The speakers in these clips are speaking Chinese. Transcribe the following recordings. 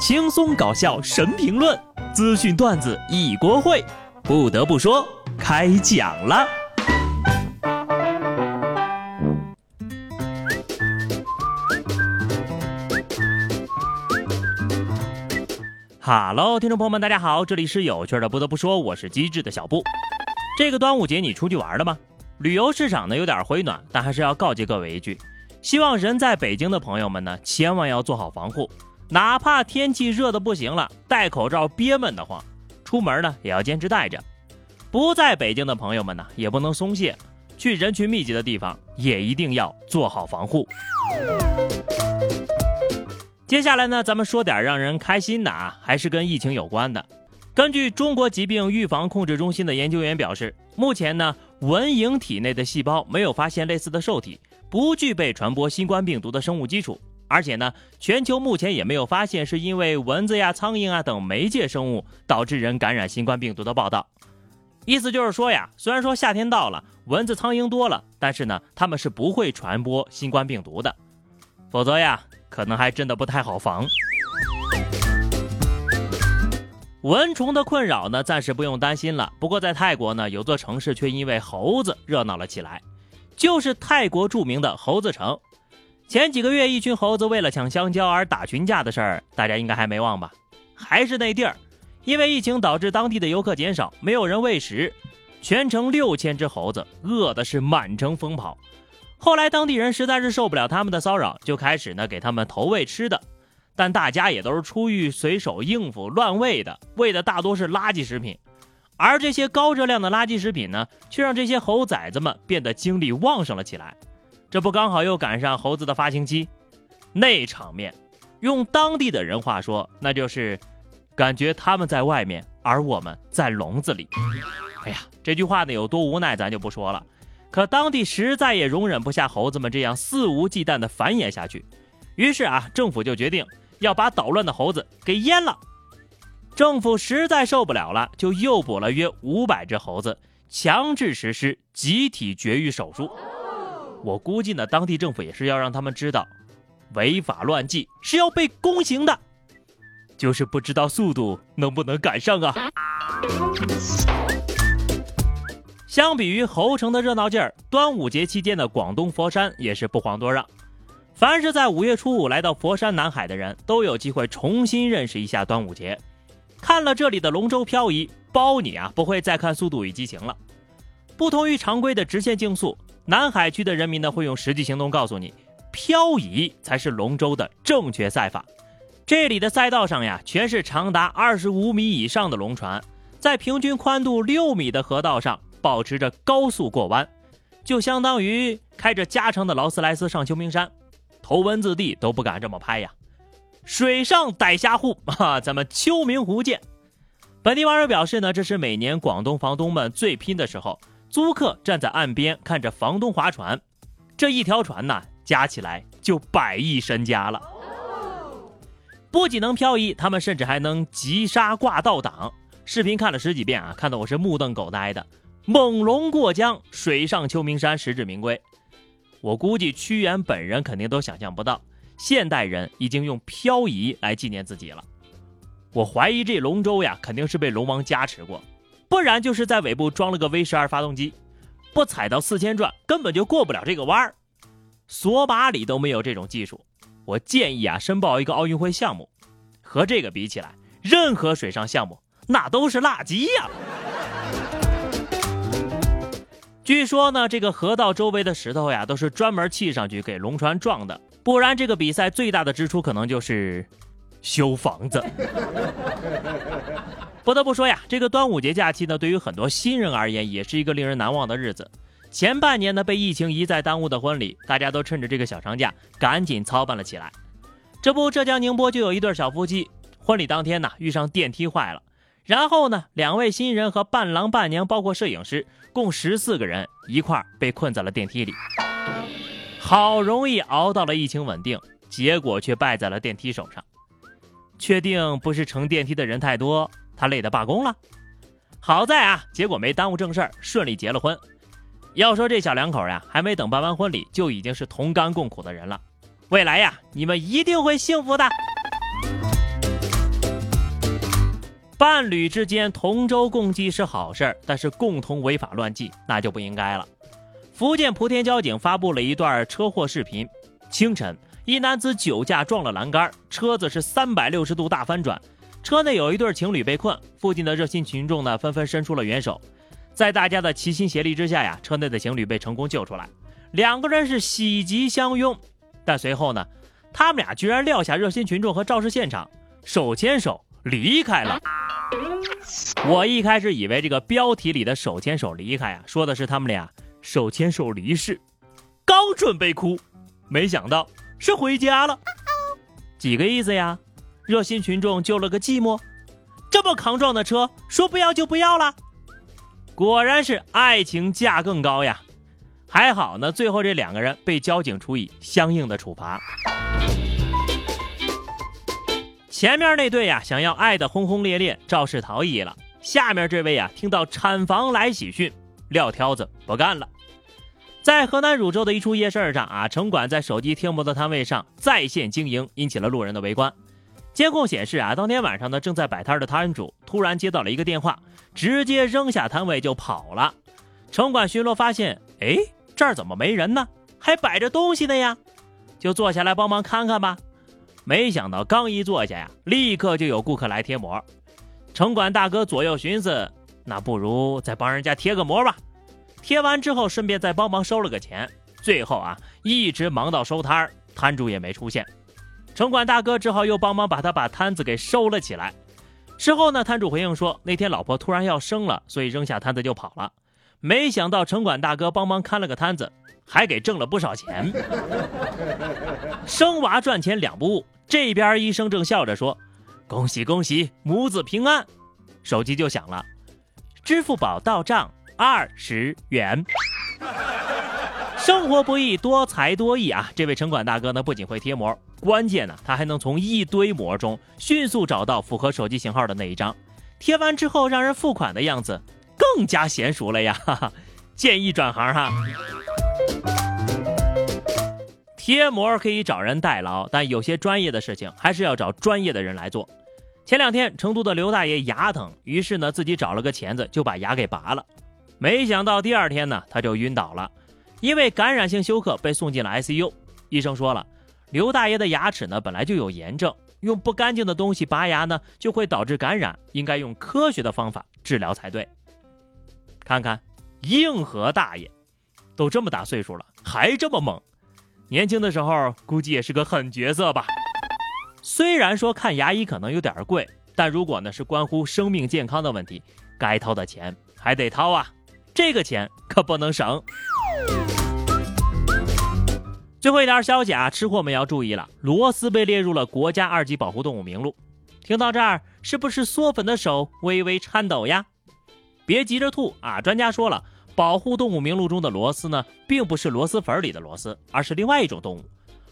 轻松搞笑神评论，资讯段子一锅烩。不得不说，开讲了。哈喽，听众朋友们，大家好，这里是有趣的。不得不说，我是机智的小布。这个端午节你出去玩了吗？旅游市场呢有点回暖，但还是要告诫各位一句：希望人在北京的朋友们呢，千万要做好防护。哪怕天气热的不行了，戴口罩憋闷得慌，出门呢也要坚持戴着。不在北京的朋友们呢，也不能松懈，去人群密集的地方也一定要做好防护。接下来呢，咱们说点让人开心的啊，还是跟疫情有关的。根据中国疾病预防控制中心的研究员表示，目前呢，蚊蝇体内的细胞没有发现类似的受体，不具备传播新冠病毒的生物基础。而且呢，全球目前也没有发现是因为蚊子呀、苍蝇啊等媒介生物导致人感染新冠病毒的报道。意思就是说呀，虽然说夏天到了，蚊子、苍蝇多了，但是呢，它们是不会传播新冠病毒的。否则呀，可能还真的不太好防。蚊虫的困扰呢，暂时不用担心了。不过在泰国呢，有座城市却因为猴子热闹了起来，就是泰国著名的猴子城。前几个月，一群猴子为了抢香蕉而打群架的事儿，大家应该还没忘吧？还是那地儿，因为疫情导致当地的游客减少，没有人喂食，全城六千只猴子饿的是满城疯跑。后来当地人实在是受不了他们的骚扰，就开始呢给他们投喂吃的，但大家也都是出于随手应付乱喂的，喂的大多是垃圾食品，而这些高热量的垃圾食品呢，却让这些猴崽子们变得精力旺盛了起来。这不刚好又赶上猴子的发情期，那场面，用当地的人话说，那就是感觉他们在外面，而我们在笼子里。哎呀，这句话呢有多无奈，咱就不说了。可当地实在也容忍不下猴子们这样肆无忌惮的繁衍下去，于是啊，政府就决定要把捣乱的猴子给阉了。政府实在受不了了，就诱捕了约五百只猴子，强制实施集体绝育手术。我估计呢，当地政府也是要让他们知道，违法乱纪是要被宫刑的，就是不知道速度能不能赶上啊。相比于猴城的热闹劲儿，端午节期间的广东佛山也是不遑多让。凡是在五月初五来到佛山南海的人，都有机会重新认识一下端午节。看了这里的龙舟漂移，包你啊不会再看《速度与激情》了。不同于常规的直线竞速。南海区的人民呢，会用实际行动告诉你，漂移才是龙舟的正确赛法。这里的赛道上呀，全是长达二十五米以上的龙船，在平均宽度六米的河道上保持着高速过弯，就相当于开着加长的劳斯莱斯上秋名山，头文字 D 都不敢这么拍呀。水上逮虾户啊，咱们秋名湖见。本地网友表示呢，这是每年广东房东们最拼的时候。租客站在岸边看着房东划船，这一条船呢，加起来就百亿身家了。不仅能漂移，他们甚至还能急刹挂倒挡。视频看了十几遍啊，看得我是目瞪口呆的。猛龙过江，水上秋名山，实至名归。我估计屈原本人肯定都想象不到，现代人已经用漂移来纪念自己了。我怀疑这龙舟呀，肯定是被龙王加持过。不然就是在尾部装了个 V 十二发动机，不踩到四千转根本就过不了这个弯儿。索马里都没有这种技术，我建议啊申报一个奥运会项目。和这个比起来，任何水上项目那都是垃圾呀。据说呢，这个河道周围的石头呀都是专门砌上去给龙船撞的，不然这个比赛最大的支出可能就是修房子。不得不说呀，这个端午节假期呢，对于很多新人而言，也是一个令人难忘的日子。前半年呢，被疫情一再耽误的婚礼，大家都趁着这个小长假赶紧操办了起来。这不，浙江宁波就有一对小夫妻，婚礼当天呢，遇上电梯坏了，然后呢，两位新人和伴郎伴娘，包括摄影师，共十四个人一块儿被困在了电梯里。好容易熬到了疫情稳定，结果却败在了电梯手上。确定不是乘电梯的人太多？他累得罢工了，好在啊，结果没耽误正事儿，顺利结了婚。要说这小两口呀，还没等办完婚礼，就已经是同甘共苦的人了。未来呀，你们一定会幸福的。伴侣之间同舟共济是好事儿，但是共同违法乱纪那就不应该了。福建莆田交警发布了一段车祸视频：清晨，一男子酒驾撞了栏杆，车子是三百六十度大翻转，车内有一对情侣被困，附近的热心群众呢纷纷伸出了援手，在大家的齐心协力之下呀，车内的情侣被成功救出来，两个人是喜极相拥。但随后呢，他们俩居然撂下热心群众和肇事现场，手牵手离开了。我一开始以为这个标题里的“手牵手离开”啊，说的是他们俩手牵手离世，刚准备哭，没想到是回家了。几个意思呀？热心群众救了个寂寞，这么扛撞的车，说不要就不要了。果然是爱情价更高呀！还好呢，最后这两个人被交警处以相应的处罚。前面那对呀，想要爱的轰轰烈烈，肇事逃逸了。下面这位呀，听到产房来喜讯，撂挑子不干了。在河南汝州的一处夜市上啊，城管在手机贴膜的摊位上在线经营，引起了路人的围观。监控显示啊，当天晚上呢，正在摆摊的摊主突然接到了一个电话，直接扔下摊位就跑了。城管巡逻发现，哎，这儿怎么没人呢？还摆着东西呢呀？就坐下来帮忙看看吧。没想到刚一坐下呀，立刻就有顾客来贴膜。城管大哥左右寻思，那不如再帮人家贴个膜吧。贴完之后，顺便再帮忙收了个钱。最后啊，一直忙到收摊摊主也没出现。城管大哥只好又帮忙把他把摊子给收了起来。事后呢，摊主回应说，那天老婆突然要生了，所以扔下摊子就跑了。没想到城管大哥帮忙看了个摊子。还给挣了不少钱，生娃赚钱两不误。这边医生正笑着说：“恭喜恭喜，母子平安。”手机就响了，支付宝到账二十元。生活不易，多才多艺啊！这位城管大哥呢，不仅会贴膜，关键呢，他还能从一堆膜中迅速找到符合手机型号的那一张，贴完之后让人付款的样子更加娴熟了呀！哈哈，建议转行哈。贴膜可以找人代劳，但有些专业的事情还是要找专业的人来做。前两天，成都的刘大爷牙疼，于是呢自己找了个钳子就把牙给拔了。没想到第二天呢他就晕倒了，因为感染性休克被送进了 ICU。医生说了，刘大爷的牙齿呢本来就有炎症，用不干净的东西拔牙呢就会导致感染，应该用科学的方法治疗才对。看看，硬核大爷，都这么大岁数了还这么猛。年轻的时候估计也是个狠角色吧。虽然说看牙医可能有点贵，但如果呢是关乎生命健康的问题，该掏的钱还得掏啊，这个钱可不能省。最后一条消息啊，吃货们要注意了，螺丝被列入了国家二级保护动物名录。听到这儿，是不是嗦粉的手微微颤抖呀？别急着吐啊，专家说了。保护动物名录中的螺丝呢，并不是螺蛳粉里的螺丝，而是另外一种动物。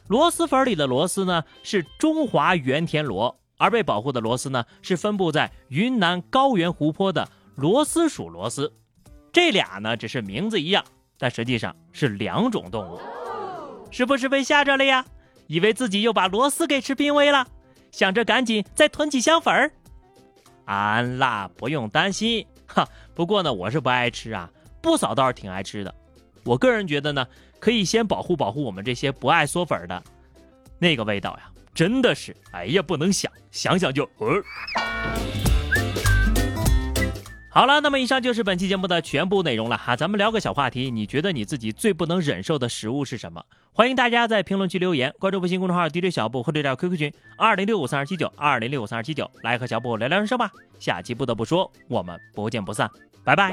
螺蛳粉里的螺丝呢，是中华原田螺，而被保护的螺丝呢，是分布在云南高原湖泊的螺蛳属螺丝。这俩呢，只是名字一样，但实际上是两种动物。是不是被吓着了呀？以为自己又把螺丝给吃濒危了，想着赶紧再囤几箱粉儿。安啦，不用担心哈。不过呢，我是不爱吃啊。不扫倒是挺爱吃的，我个人觉得呢，可以先保护保护我们这些不爱嗦粉的，那个味道呀，真的是，哎呀，不能想，想想就呃。好了，那么以上就是本期节目的全部内容了哈，咱们聊个小话题，你觉得你自己最不能忍受的食物是什么？欢迎大家在评论区留言，关注微信公众号 DJ 小布或者加 QQ 群二零六五三二七九二零六五三二七九，来和小布聊聊人生吧。下期不得不说，我们不见不散。拜拜。